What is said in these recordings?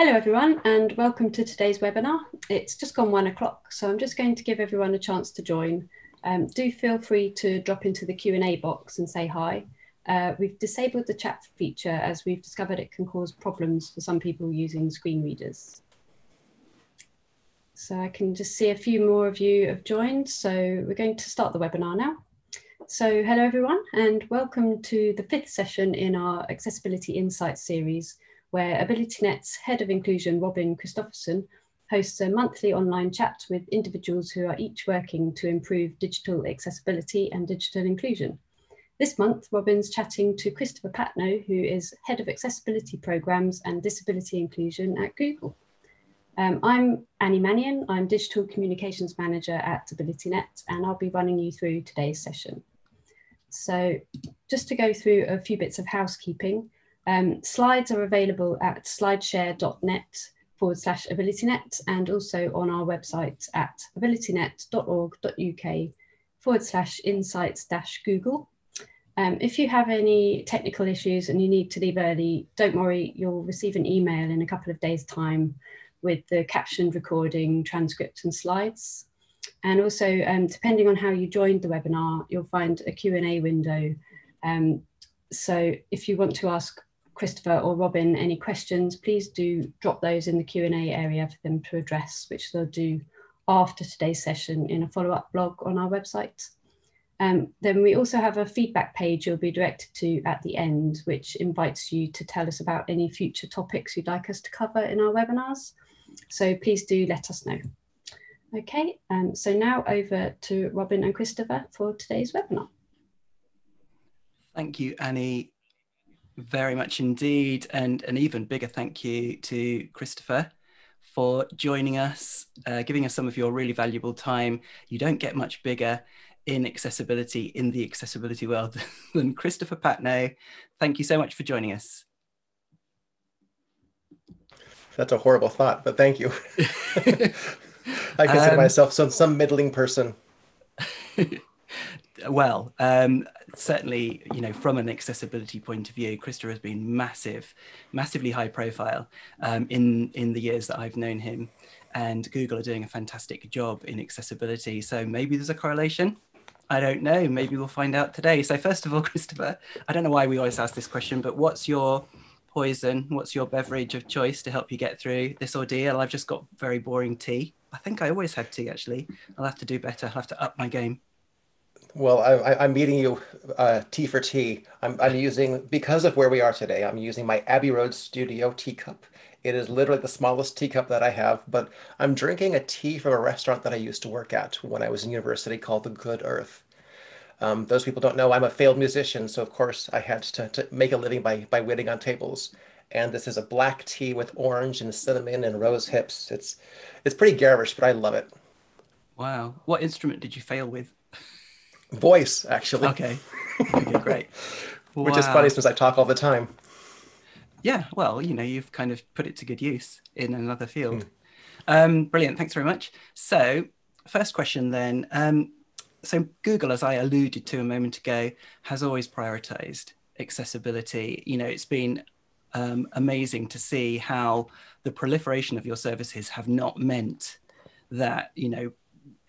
Hello everyone and welcome to today's webinar. It's just gone one o'clock so I'm just going to give everyone a chance to join. Um, do feel free to drop into the Q&A box and say hi. Uh, we've disabled the chat feature as we've discovered it can cause problems for some people using screen readers. So I can just see a few more of you have joined. So we're going to start the webinar now. So hello everyone and welcome to the fifth session in our Accessibility Insights series where AbilityNet's Head of Inclusion, Robin Christopherson, hosts a monthly online chat with individuals who are each working to improve digital accessibility and digital inclusion. This month, Robin's chatting to Christopher Patnoe, who is Head of Accessibility Programs and Disability Inclusion at Google. Um, I'm Annie Mannion, I'm Digital Communications Manager at AbilityNet, and I'll be running you through today's session. So just to go through a few bits of housekeeping, um, slides are available at slideshare.net forward slash abilitynet and also on our website at abilitynet.org.uk forward slash insights dash Google. Um, if you have any technical issues and you need to leave early, don't worry, you'll receive an email in a couple of days' time with the captioned recording, transcript and slides. And also, um, depending on how you joined the webinar, you'll find a Q&A window. Um, so if you want to ask Christopher or Robin any questions, please do drop those in the Q&A area for them to address, which they'll do after today's session in a follow-up blog on our website. Um, then we also have a feedback page you'll be directed to at the end, which invites you to tell us about any future topics you'd like us to cover in our webinars. So please do let us know. Okay, um, so now over to Robin and Christopher for today's webinar. Thank you, Annie very much indeed. And an even bigger thank you to Christopher for joining us, uh, giving us some of your really valuable time. You don't get much bigger in accessibility in the accessibility world than Christopher Patnoe. Thank you so much for joining us. That's a horrible thought, but thank you. I consider um, myself some some middling person. Well, um, certainly, you know, from an accessibility point of view, Krista has been massive, massively high profile um, in in the years that I've known him, and Google are doing a fantastic job in accessibility. So maybe there's a correlation. I don't know. Maybe we'll find out today. So first of all, Christopher, I don't know why we always ask this question, but what's your poison? What's your beverage of choice to help you get through this ordeal? I've just got very boring tea. I think I always have tea actually. I'll have to do better. I'll have to up my game. Well, I, am meeting you uh, tea for tea. I'm, I'm using, because of where we are today, I'm using my Abbey Road Studio teacup. It is literally the smallest teacup that I have, but I'm drinking a tea from a restaurant that I used to work at when I was in university called The Good Earth. Um, those people don't know I'm a failed musician, so of course I had to, to make a living by, by waiting on tables. And this is a black tea with orange and cinnamon and rose hips. It's, it's pretty garish, but I love it. Wow. What instrument did you fail with? Voice, actually. Okay. Okay, great. Which is funny since I talk all the time. Yeah, well, you know, you've kind of put it to good use in another field. Mm. Um, brilliant. Thanks very much. So, first question then. Um, so, Google, as I alluded to a moment ago, has always prioritized accessibility. You know, it's been um, amazing to see how the proliferation of your services have not meant that, you know,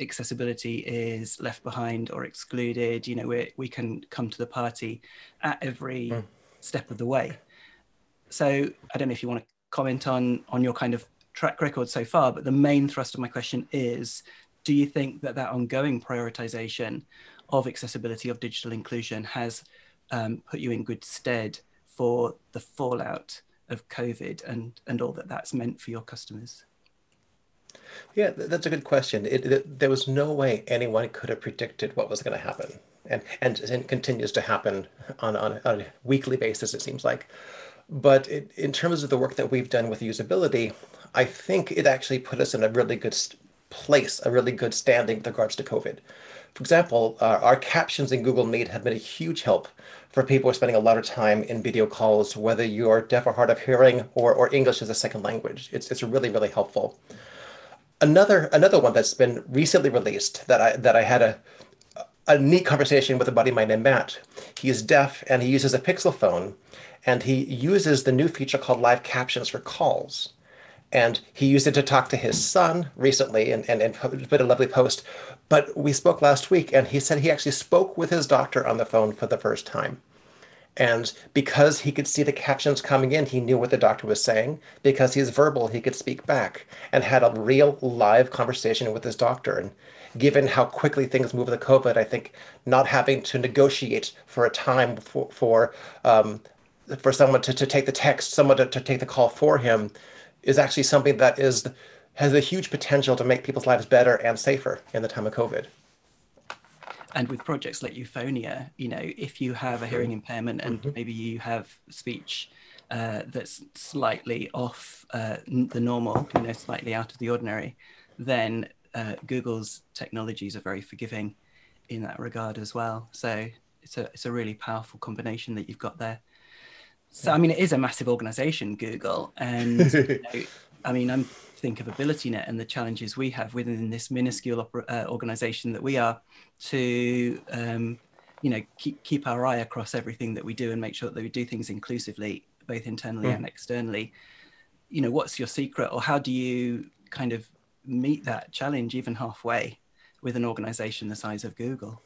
accessibility is left behind or excluded. You know, we we can come to the party at every mm. step of the way. So I don't know if you want to comment on on your kind of track record so far, but the main thrust of my question is: Do you think that that ongoing prioritization of accessibility of digital inclusion has um, put you in good stead for the fallout of COVID and and all that that's meant for your customers? Yeah, that's a good question. It, it, there was no way anyone could have predicted what was going to happen, and and continues to happen on, on, on a weekly basis. It seems like, but it, in terms of the work that we've done with usability, I think it actually put us in a really good place, a really good standing with regards to COVID. For example, uh, our captions in Google Meet have been a huge help for people who are spending a lot of time in video calls, whether you are deaf or hard of hearing or, or English as a second language. It's, it's really, really helpful another another one that's been recently released that I that I had a a neat conversation with a buddy of mine named Matt. He is deaf and he uses a Pixel phone, and he uses the new feature called live captions for calls. and he used it to talk to his son recently and, and, and put a lovely post. But we spoke last week, and he said he actually spoke with his doctor on the phone for the first time. And because he could see the captions coming in, he knew what the doctor was saying. Because he's verbal, he could speak back and had a real live conversation with his doctor. And given how quickly things move with COVID, I think not having to negotiate for a time for, for um, for someone to, to take the text, someone to, to take the call for him, is actually something that is has a huge potential to make people's lives better and safer in the time of COVID. And with projects like Euphonia, you know, if you have a hearing impairment and mm-hmm. maybe you have speech uh, that's slightly off uh, the normal, you know, slightly out of the ordinary, then uh, Google's technologies are very forgiving in that regard as well. So it's a it's a really powerful combination that you've got there. So I mean, it is a massive organization, Google, and you know, I mean, I'm think of AbilityNet and the challenges we have within this minuscule uh, organization that we are to, um, you know, keep keep our eye across everything that we do and make sure that we do things inclusively, both internally mm. and externally. You know, what's your secret, or how do you kind of meet that challenge even halfway with an organization the size of Google?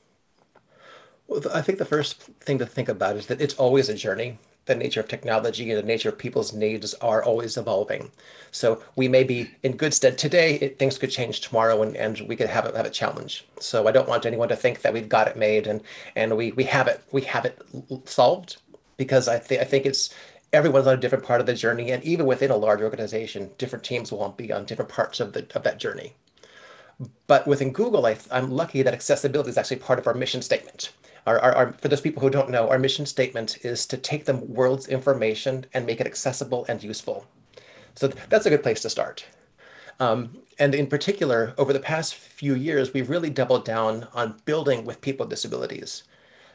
Well, I think the first thing to think about is that it's always a journey the nature of technology and the nature of people's needs are always evolving. So we may be in good stead today, it, things could change tomorrow and, and we could have, have a challenge. So I don't want anyone to think that we've got it made and, and we, we have it, we have it solved because I, th- I think it's, everyone's on a different part of the journey. And even within a large organization, different teams will be on different parts of, the, of that journey. But within Google, I, I'm lucky that accessibility is actually part of our mission statement. Our, our, our, for those people who don't know, our mission statement is to take the world's information and make it accessible and useful. So that's a good place to start. Um, and in particular, over the past few years, we've really doubled down on building with people with disabilities.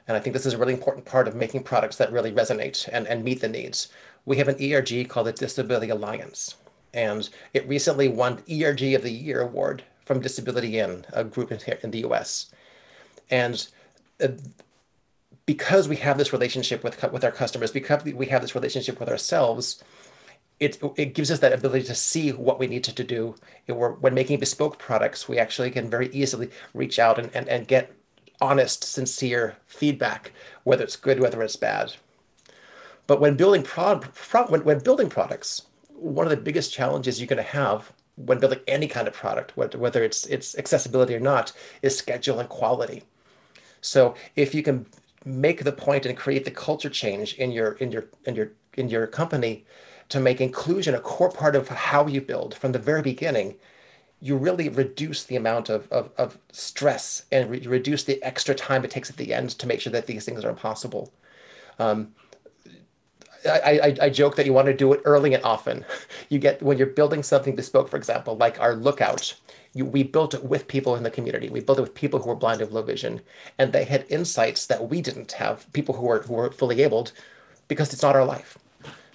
And I think this is a really important part of making products that really resonate and, and meet the needs. We have an ERG called the Disability Alliance, and it recently won ERG of the Year award from Disability In, a group in, in the US. And Uh, because we have this relationship with with our customers, because we have this relationship with ourselves, it it gives us that ability to see what we need to, to do. when making bespoke products, we actually can very easily reach out and, and, and get honest, sincere feedback, whether it's good, whether it's bad. But when building pro, pro when, when building products, one of the biggest challenges you're going to have when building any kind of product, whether it's it's accessibility or not, is schedule and quality. So if you can make the point and create the culture change in your in your in your in your company to make inclusion a core part of how you build from the very beginning, you really reduce the amount of, of, of stress and re- reduce the extra time it takes at the end to make sure that these things are possible. Um, I, I, I, joke that you want to do it early and often. You get when you're building something bespoke, for example, like our lookout you, we built it with people in the community. We built it with people who were blind of low vision, and they had insights that we didn't have. People who were who were fully abled, because it's not our life.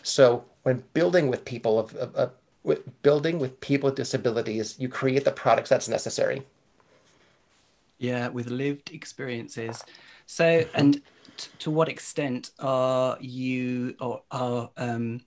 So when building with people of, of, of with building with people with disabilities, you create the products that's necessary. Yeah, with lived experiences. So, mm-hmm. and t- to what extent are you or are um,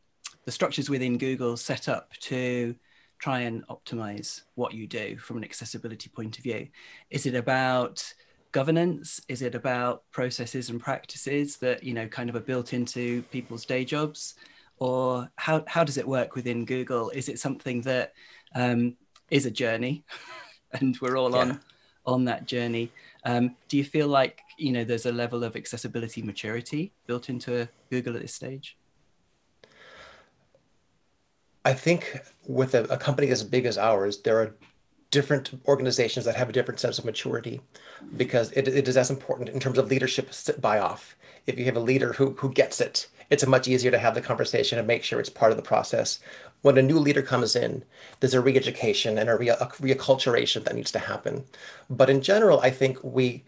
the structures within Google set up to try and optimize what you do from an accessibility point of view? Is it about governance? Is it about processes and practices that you know kind of are built into people's day jobs? Or how, how does it work within Google? Is it something that um, is a journey and we're all yeah. on on that journey? Um, do you feel like you know there's a level of accessibility maturity built into Google at this stage? I think with a, a, company as big as ours, there are different organizations that have a different sense of maturity because it, it is as important in terms of leadership buy off. If you have a leader who, who gets it, it's much easier to have the conversation and make sure it's part of the process. When a new leader comes in, there's a re-education and a, re- a reacculturation that needs to happen. But in general, I think we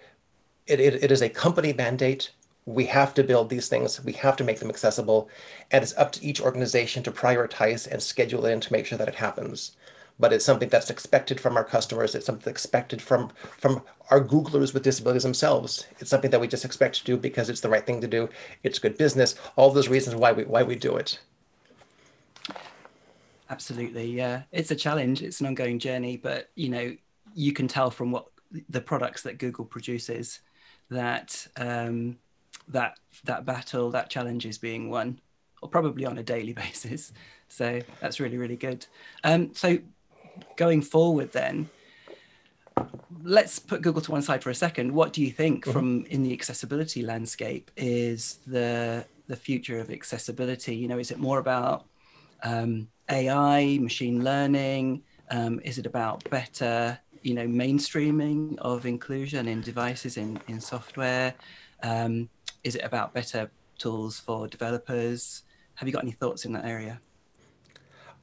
it, it, it is a company mandate we have to build these things. We have to make them accessible. And it's up to each organization to prioritize and schedule in to make sure that it happens. But it's something that's expected from our customers. It's something expected from, from our Googlers with disabilities themselves. It's something that we just expect to do because it's the right thing to do. It's good business. All those reasons why we why we do it. Absolutely, yeah. It's a challenge. It's an ongoing journey, but you know, you can tell from what the products that Google produces that um, that that battle, that challenge is being won, or probably on a daily basis. So that's really, really good. Um, so going forward, then, let's put Google to one side for a second. What do you think, mm-hmm. from in the accessibility landscape, is the the future of accessibility? You know, is it more about um, AI, machine learning? Um, is it about better, you know, mainstreaming of inclusion in devices in in software? Um, is it about better tools for developers? Have you got any thoughts in that area?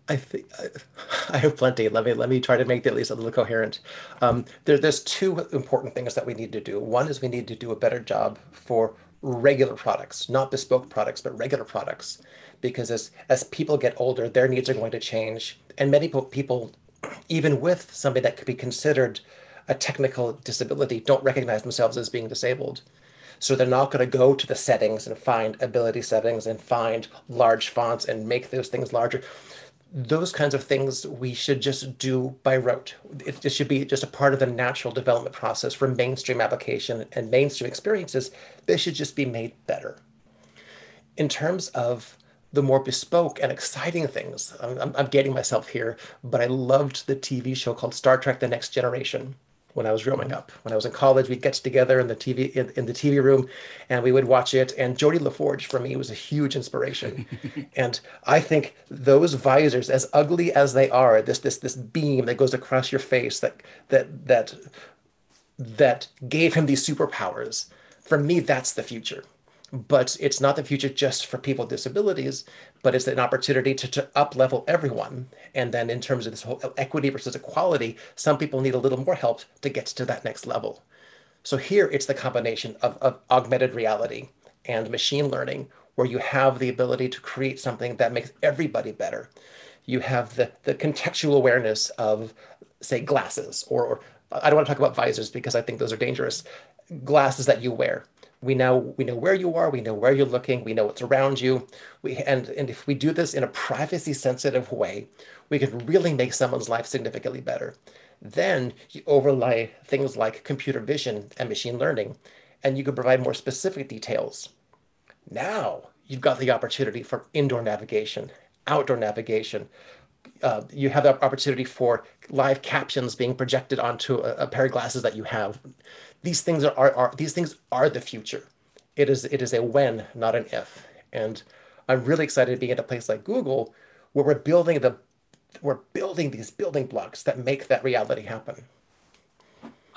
I think I have plenty. Let me let me try to make at least a little coherent. Um, there, there's two important things that we need to do. One is we need to do a better job for regular products, not bespoke products, but regular products, because as as people get older, their needs are going to change, and many people, even with somebody that could be considered a technical disability, don't recognize themselves as being disabled. So they're not going to go to the settings and find ability settings and find large fonts and make those things larger those kinds of things we should just do by rote. It, it should be just a part of the natural development process for mainstream application and mainstream experiences. They should just be made better. In terms of the more bespoke and exciting things, I'm, I'm getting myself here, but I loved the TV show called Star Trek The Next Generation when I was growing up. When I was in college, we'd get together in the TV in, in the TV room, and we would watch it. And Geordi La Forge for me was a huge inspiration. and I think those visors, as ugly as they are, this this this beam that goes across your face, that that that that gave him these superpowers. For me, that's the future but it's not the future just for people with disabilities, but it's an opportunity to, to up level everyone. And then in terms of this whole equity versus equality, some people need a little more help to get to that next level. So here it's the combination of, of augmented reality and machine learning, where you have the ability to create something that makes everybody better. You have the, the contextual awareness of, say, glasses, or, or I don't want to talk about visors because I think those are dangerous. Glasses that you wear we now we know where you are we know where you're looking we know what's around you. We and and if we do this in a privacy sensitive way we can really make someone's life significantly better. Then you overlay things like computer vision and machine learning and you can provide more specific details. Now you've got the opportunity for indoor navigation outdoor navigation. Uh, you have the opportunity for live captions being projected onto a, a pair of glasses that you have these things are, are, are these things are the future. It is it is a when, not an if. And I'm really excited to be at a place like Google where we're building the we're building these building blocks that make that reality happen.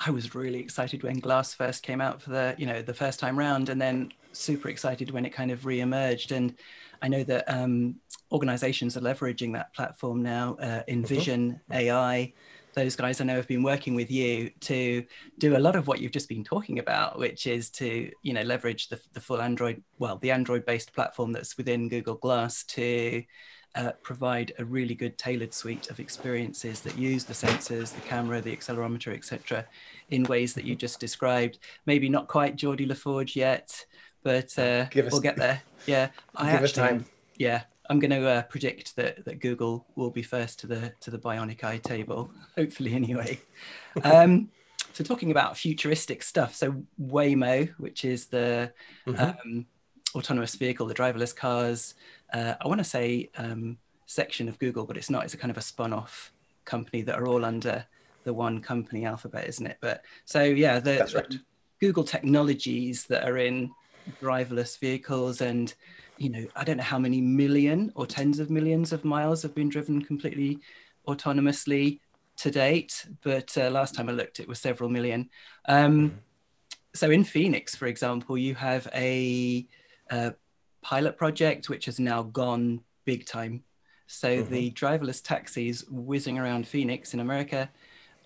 I was really excited when Glass first came out for the, you know, the first time round, and then super excited when it kind of re-emerged. And I know that um, organizations are leveraging that platform now. Uh, Envision mm-hmm. AI those guys I know have been working with you to do a lot of what you've just been talking about, which is to you know leverage the, the full Android, well, the Android-based platform that's within Google Glass to uh, provide a really good tailored suite of experiences that use the sensors, the camera, the accelerometer, etc., in ways that you just described. Maybe not quite Geordi La Forge yet, but uh, us, we'll get there. Yeah, I give actually, us time. Yeah, I'm going to uh, predict that, that Google will be first to the to the bionic eye table, hopefully anyway. Um, so talking about futuristic stuff, so Waymo, which is the mm-hmm. um, autonomous vehicle, the driverless cars, uh, I want to say um, section of Google, but it's not. It's a kind of a spun-off company that are all under the one company alphabet, isn't it? But so yeah, the, right. the Google technologies that are in driverless vehicles and you know, I don't know how many million or tens of millions of miles have been driven completely autonomously to date, but uh, last time I looked, it was several million. Um, mm-hmm. so in Phoenix, for example, you have a, a, pilot project which has now gone big time. So mm-hmm. the driverless taxis whizzing around Phoenix in America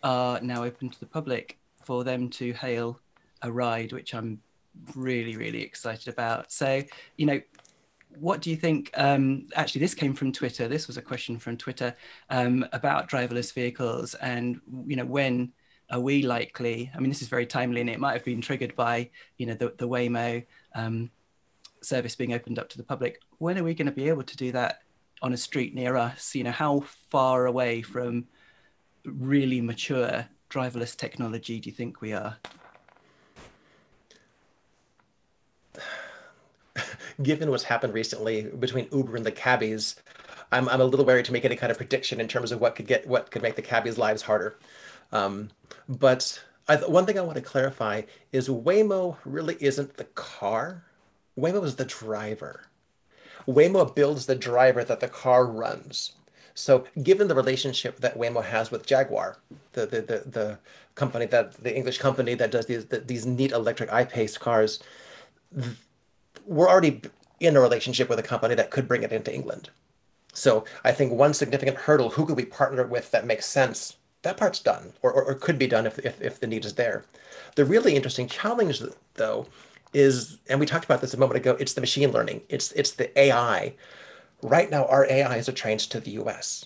are now open to the public for them to hail a ride, which I'm really, really excited about. So, you know, what do you think? Um, actually, this came from Twitter. This was a question from Twitter um, about driverless vehicles, and you know when are we likely? I mean, this is very timely, and it might have been triggered by you know the, the Waymo um, service being opened up to the public. When are we going to be able to do that on a street near us, you know, how far away from really mature driverless technology do you think we are? Given what's happened recently between Uber and the cabbies, I'm, I'm a little wary to make any kind of prediction in terms of what could get what could make the cabbies' lives harder. Um, but I, one thing I want to clarify is Waymo really isn't the car. Waymo is the driver. Waymo builds the driver that the car runs. So given the relationship that Waymo has with Jaguar, the the the, the company that the English company that does these the, these neat electric I-Pace cars, we're already in a relationship with a company that could bring it into England. So I think one significant hurdle, who could we partner with that makes sense? That part's done, or, or, or could be done if, if, if the need is there. The really interesting challenge, though, is, and we talked about this a moment ago, it's the machine learning. It's it's the AI. Right now, our AIs are trained to the US.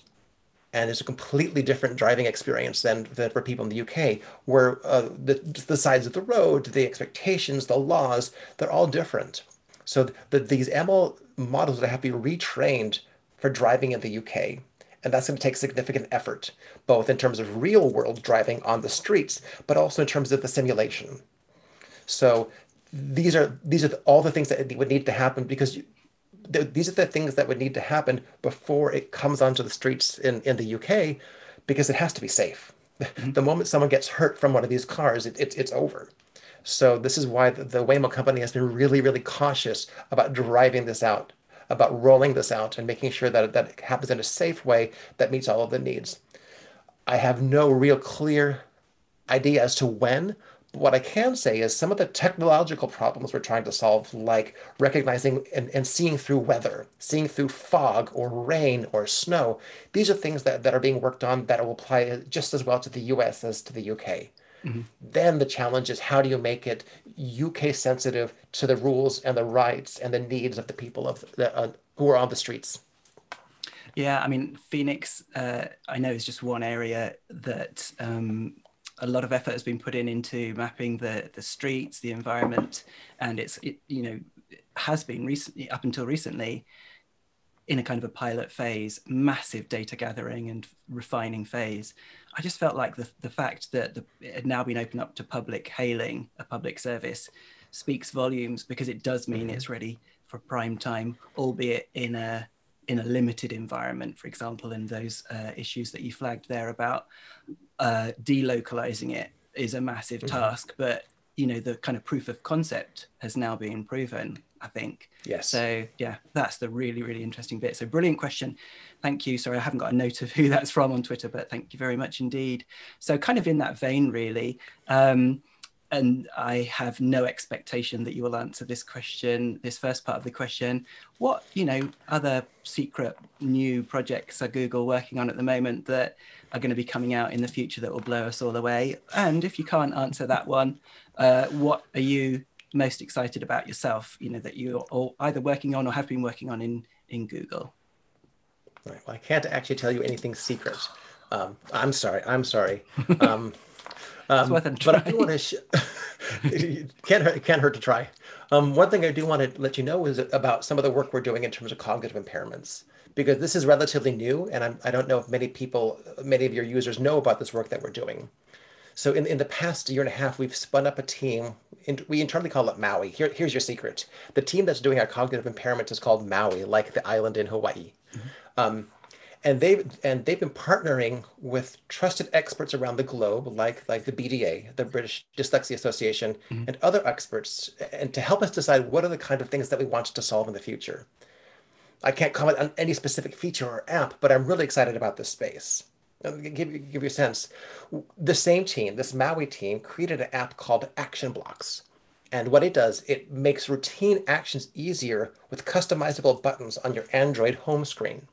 And it's a completely different driving experience than, than for people in the UK, where uh, the, the sides of the road, the expectations, the laws, they're all different. So the, these ML models that have to be retrained for driving in the UK. And that's going to take significant effort, both in terms of real world driving on the streets, but also in terms of the simulation. So these are these are all the things that would need to happen because you, these are the things that would need to happen before it comes onto the streets in, in the UK because it has to be safe. Mm-hmm. The moment someone gets hurt from one of these cars, it, it, it's over. So this is why the, the Waymo company has been really, really cautious about driving this out about rolling this out and making sure that, that it happens in a safe way that meets all of the needs. I have no real clear idea as to when, but what I can say is some of the technological problems we're trying to solve, like recognizing and, and seeing through weather, seeing through fog or rain or snow, these are things that, that are being worked on that will apply just as well to the US as to the UK. Mm-hmm. Then the challenge is how do you make it UK sensitive to the rules and the rights and the needs of the people of the, uh, who are on the streets? Yeah, I mean, Phoenix, uh, I know is just one area that um, a lot of effort has been put in into mapping the the streets, the environment, and it's it, you know has been recently up until recently in a kind of a pilot phase, massive data gathering and refining phase. I just felt like the, the fact that the, it had now been opened up to public hailing, a public service, speaks volumes because it does mean mm-hmm. it's ready for prime time, albeit in a in a limited environment, for example, in those uh, issues that you flagged there about uh, delocalizing it is a massive mm-hmm. task, but you know the kind of proof of concept has now been proven I think. Yes. So yeah, that's the really, really interesting bit. So brilliant question. Thank you. Sorry, I haven't got a note of who that's from on Twitter, but thank you very much indeed. So kind of in that vein, really. Um, and I have no expectation that you will answer this question, this first part of the question. What, you know, other secret new projects are Google working on at the moment that are going to be coming out in the future that will blow us all away? And if you can't answer that one, uh, what are you most excited about yourself, you know, that you're either working on or have been working on in, in Google? Right. Well, I can't actually tell you anything secret. Um, I'm sorry. I'm sorry. Um, um, but I do want to. Sh- can't hurt. Can't hurt to try. Um, one thing I do want to let you know is about some of the work we're doing in terms of cognitive impairments, because this is relatively new, and I'm, I do not know if many people, many of your users know about this work that we're doing. So in, in the past year and a half, we've spun up a team. In, we internally call it Maui. Here, here's your secret. The team that's doing our cognitive impairment is called Maui, like the island in Hawaii. Mm-hmm. Um, and they've and they've been partnering with trusted experts around the globe, like like the BDA, the British Dyslexia Association, mm-hmm. and other experts, and to help us decide what are the kind of things that we want to solve in the future. I can't comment on any specific feature or app, but I'm really excited about this space Uh, give you give you a sense. The same team, this Maui team, created an app called Action Blocks. And what it does, it makes routine actions easier with customizable buttons on your Android home screen.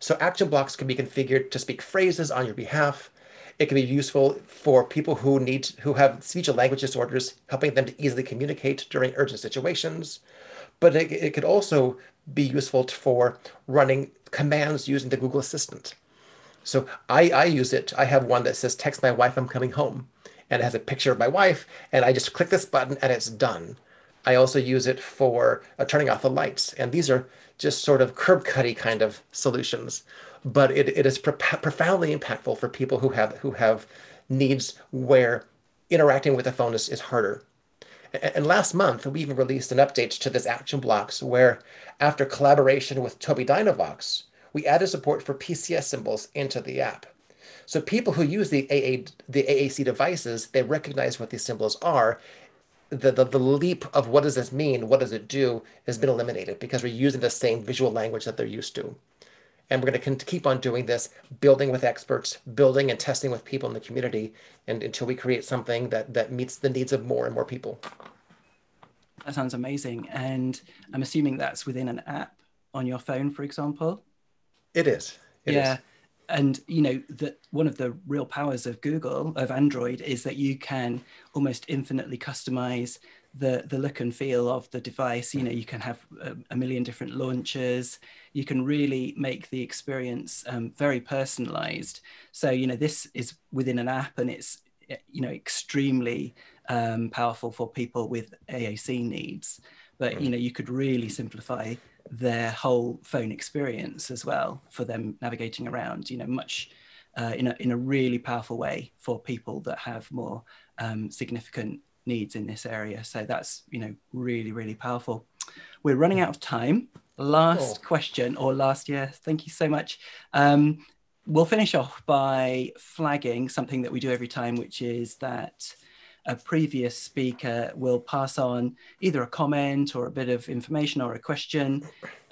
So action blocks can be configured to speak phrases on your behalf. It can be useful for people who need who have speech and language disorders, helping them to easily communicate during urgent situations. But it, it could also be useful for running commands using the Google Assistant. So I, I use it. I have one that says, text my wife, I'm coming home. And it has a picture of my wife. And I just click this button and it's done. I also use it for uh, turning off the lights. And these are just sort of curb cutty kind of solutions. But it, it is pro- profoundly impactful for people who have who have needs where interacting with the phone is, is harder. And last month, we even released an update to this action blocks where, after collaboration with Tobii Dynavox, we added support for PCS symbols into the app. So people who use the, AA, the AAC devices, they recognize what these symbols are. The, the, the leap of what does this mean, what does it do, has been eliminated because we're using the same visual language that they're used to. And we're going to keep on doing this, building with experts, building and testing with people in the community, and until we create something that, that meets the needs of more and more people. That sounds amazing. And I'm assuming that's within an app on your phone, for example. It is. It yeah. Is. And you know that one of the real powers of Google of Android is that you can almost infinitely customize the the look and feel of the device. You know, you can have a, a million different launchers. You can really make the experience um, very personalized. So you know, this is within an app, and it's you know extremely um, powerful for people with AAC needs. But you know, you could really simplify their whole phone experience as well for them navigating around, you know, much uh, in, a, in a really powerful way for people that have more um, significant needs in this area. So that's, you know, really, really powerful. We're running out of time. Last oh. question or last year. Thank you so much. Um, we'll finish off by flagging something that we do every time, which is that a previous speaker will pass on either a comment or a bit of information or a question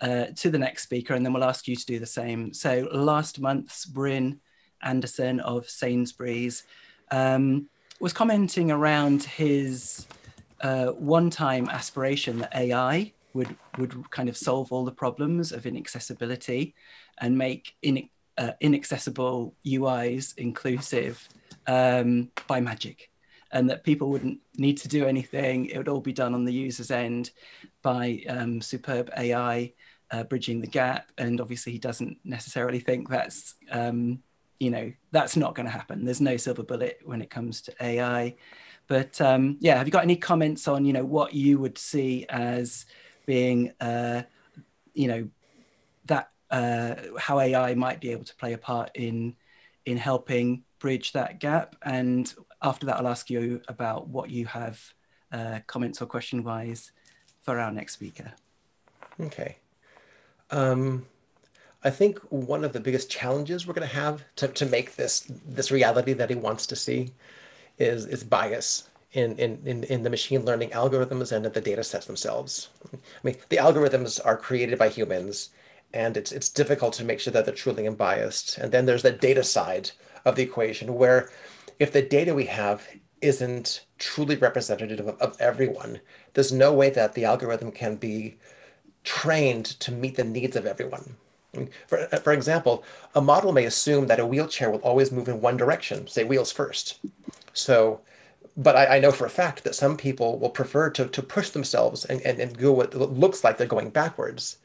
uh, to the next speaker, and then we'll ask you to do the same. So last month's Bryn Anderson of Sainsbury's um, was commenting around his uh, one-time aspiration that AI would would kind of solve all the problems of inaccessibility and make in, uh, inaccessible UIs inclusive um, by magic and that people wouldn't need to do anything. It would all be done on the user's end by um, superb AI uh, bridging the gap. And obviously, he doesn't necessarily think that's um, you know that's not going to happen. There's no silver bullet when it comes to AI. But um, yeah, have you got any comments on you know what you would see as being uh, you know that uh, how AI might be able to play a part in in helping bridge that gap and after that, I'll ask you about what you have uh, comments or question wise for our next speaker. Okay. Um, I think one of the biggest challenges we're going to have to, to make this this reality that he wants to see is is bias in, in, in, in the machine learning algorithms and in the data sets themselves. I mean, the algorithms are created by humans and it's it's difficult to make sure that they're truly unbiased. And then there's the data side of the equation where if the data we have isn't truly representative of, of everyone, there's no way that the algorithm can be trained to meet the needs of everyone. For, for example, a model may assume that a wheelchair will always move in one direction, say wheels first. So, but I, I know for a fact that some people will prefer to, to push themselves and, and, and go what looks like they're going backwards.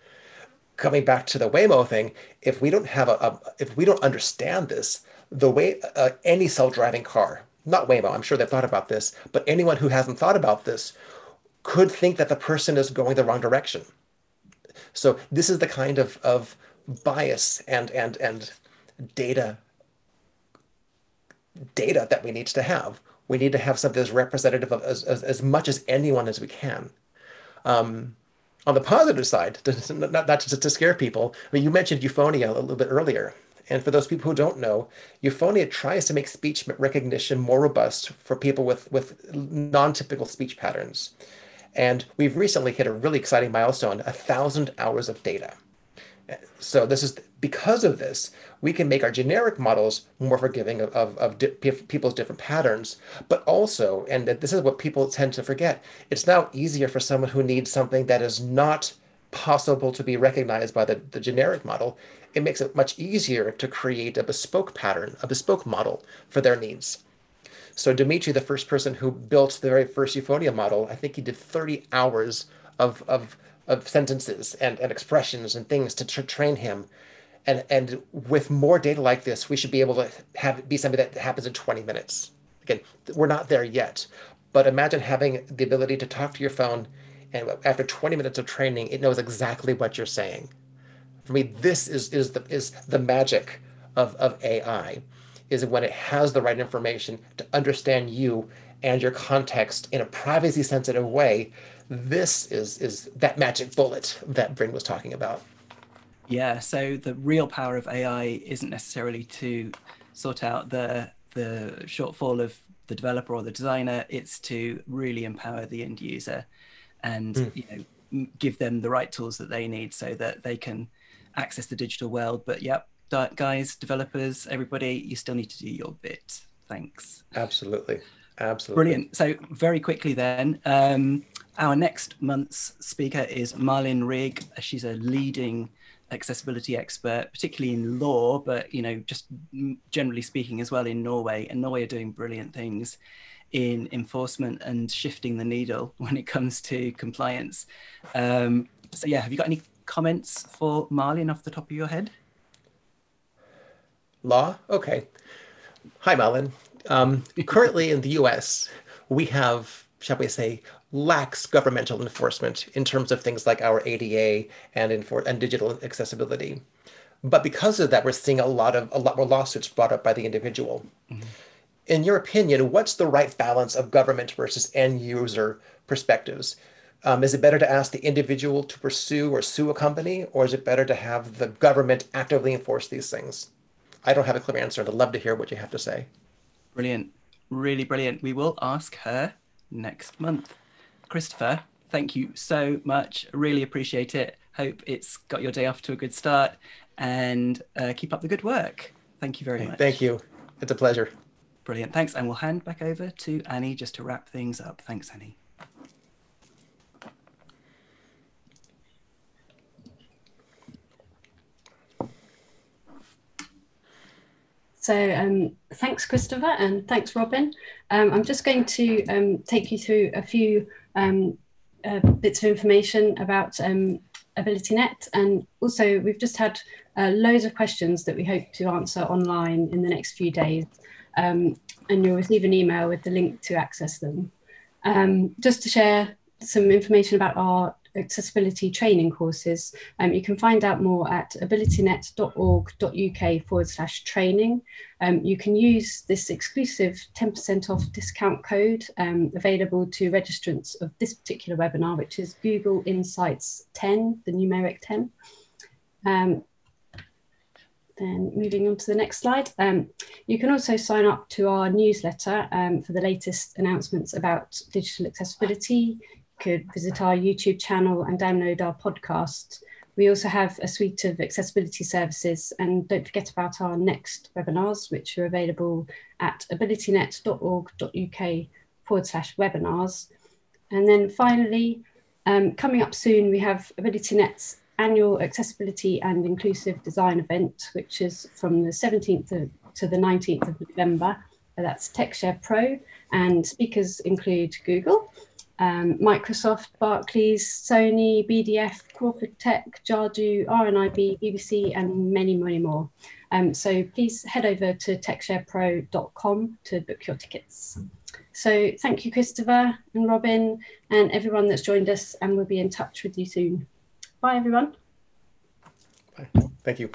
Coming back to the Waymo thing, if we don't have a, a if we don't understand this, the way uh, any self-driving car, not Waymo, I'm sure they've thought about this, but anyone who hasn't thought about this could think that the person is going the wrong direction. So this is the kind of, of bias and and and data data that we need to have. We need to have something that's representative of as, as, as much as anyone as we can. Um, on the positive side, not, not to, to scare people, I mean, you mentioned Euphonia a little bit earlier. And for those people who don't know, Euphonia tries to make speech recognition more robust for people with, with non-typical speech patterns. And we've recently hit a really exciting milestone, a thousand hours of data. So this is because of this, we can make our generic models more forgiving of, of, of di people's different patterns, but also, and this is what people tend to forget, it's now easier for someone who needs something that is not possible to be recognized by the, the generic model it makes it much easier to create a bespoke pattern, a bespoke model for their needs. So Dimitri, the first person who built the very first Euphonia model, I think he did 30 hours of, of, of sentences and, and expressions and things to tra train him. And, and with more data like this, we should be able to have be something that happens in 20 minutes. Again, we're not there yet, but imagine having the ability to talk to your phone and after 20 minutes of training, it knows exactly what you're saying. For me, this is is the is the magic of, of AI, is when it has the right information to understand you and your context in a privacy sensitive way. This is is that magic bullet that Bryn was talking about. Yeah, so the real power of AI isn't necessarily to sort out the the shortfall of the developer or the designer. It's to really empower the end user, and mm. you know give them the right tools that they need so that they can access the digital world. But yep, guys, developers, everybody, you still need to do your bit. Thanks. Absolutely. Absolutely. Brilliant. So very quickly then, um, our next month's speaker is Malin Rygg. She's a leading accessibility expert, particularly in law, but you know, just generally speaking as well in Norway. And Norway are doing brilliant things in enforcement and shifting the needle when it comes to compliance. Um, so yeah, have you got any comments for Malin off the top of your head? Law? Okay. Hi, Malin. Um, currently in the US, we have, shall we say, lax governmental enforcement in terms of things like our ADA and, infor- and digital accessibility. But because of that, we're seeing a lot of a lot more lawsuits brought up by the individual. Mm-hmm. In your opinion, what's the right balance of government versus end user perspectives? Um, is it better to ask the individual to pursue or sue a company, or is it better to have the government actively enforce these things? I don't have a clear answer. I'd love to hear what you have to say. Brilliant. Really brilliant. We will ask her next month. Christopher, thank you so much. Really appreciate it. Hope it's got your day off to a good start and uh, keep up the good work. Thank you very much. Thank you. It's a pleasure. Brilliant. Thanks. And we'll hand back over to Annie just to wrap things up. Thanks, Annie. So um, thanks, Christopher, and thanks, Robin. Um, I'm just going to um, take you through a few um, uh, bits of information about um, AbilityNet. And also, we've just had uh, loads of questions that we hope to answer online in the next few days. Um, and you'll receive an email with the link to access them. Just to share some information about our accessibility training courses. Um, you can find out more at abilitynet.org.uk forward slash training. Um, you can use this exclusive 10% off discount code um, available to registrants of this particular webinar, which is Google Insights 10, the numeric 10. Um, then moving on to the next slide, um, you can also sign up to our newsletter um, for the latest announcements about digital accessibility could visit our YouTube channel and download our podcast. We also have a suite of accessibility services, and don't forget about our next webinars, which are available at abilitynet.org.uk forward slash webinars. And then finally, um, coming up soon, we have AbilityNet's annual Accessibility and Inclusive Design event, which is from the 17th to the 19th of November. That's TechShare Pro, and speakers include Google, um, Microsoft, Barclays, Sony, BDF, Crawford Tech, Jadu, RNIB, BBC, and many, many more. Um, so please head over to techsharepro.com to book your tickets. So thank you, Christopher and Robin, and everyone that's joined us, and we'll be in touch with you soon. Bye, everyone. Bye. Thank you.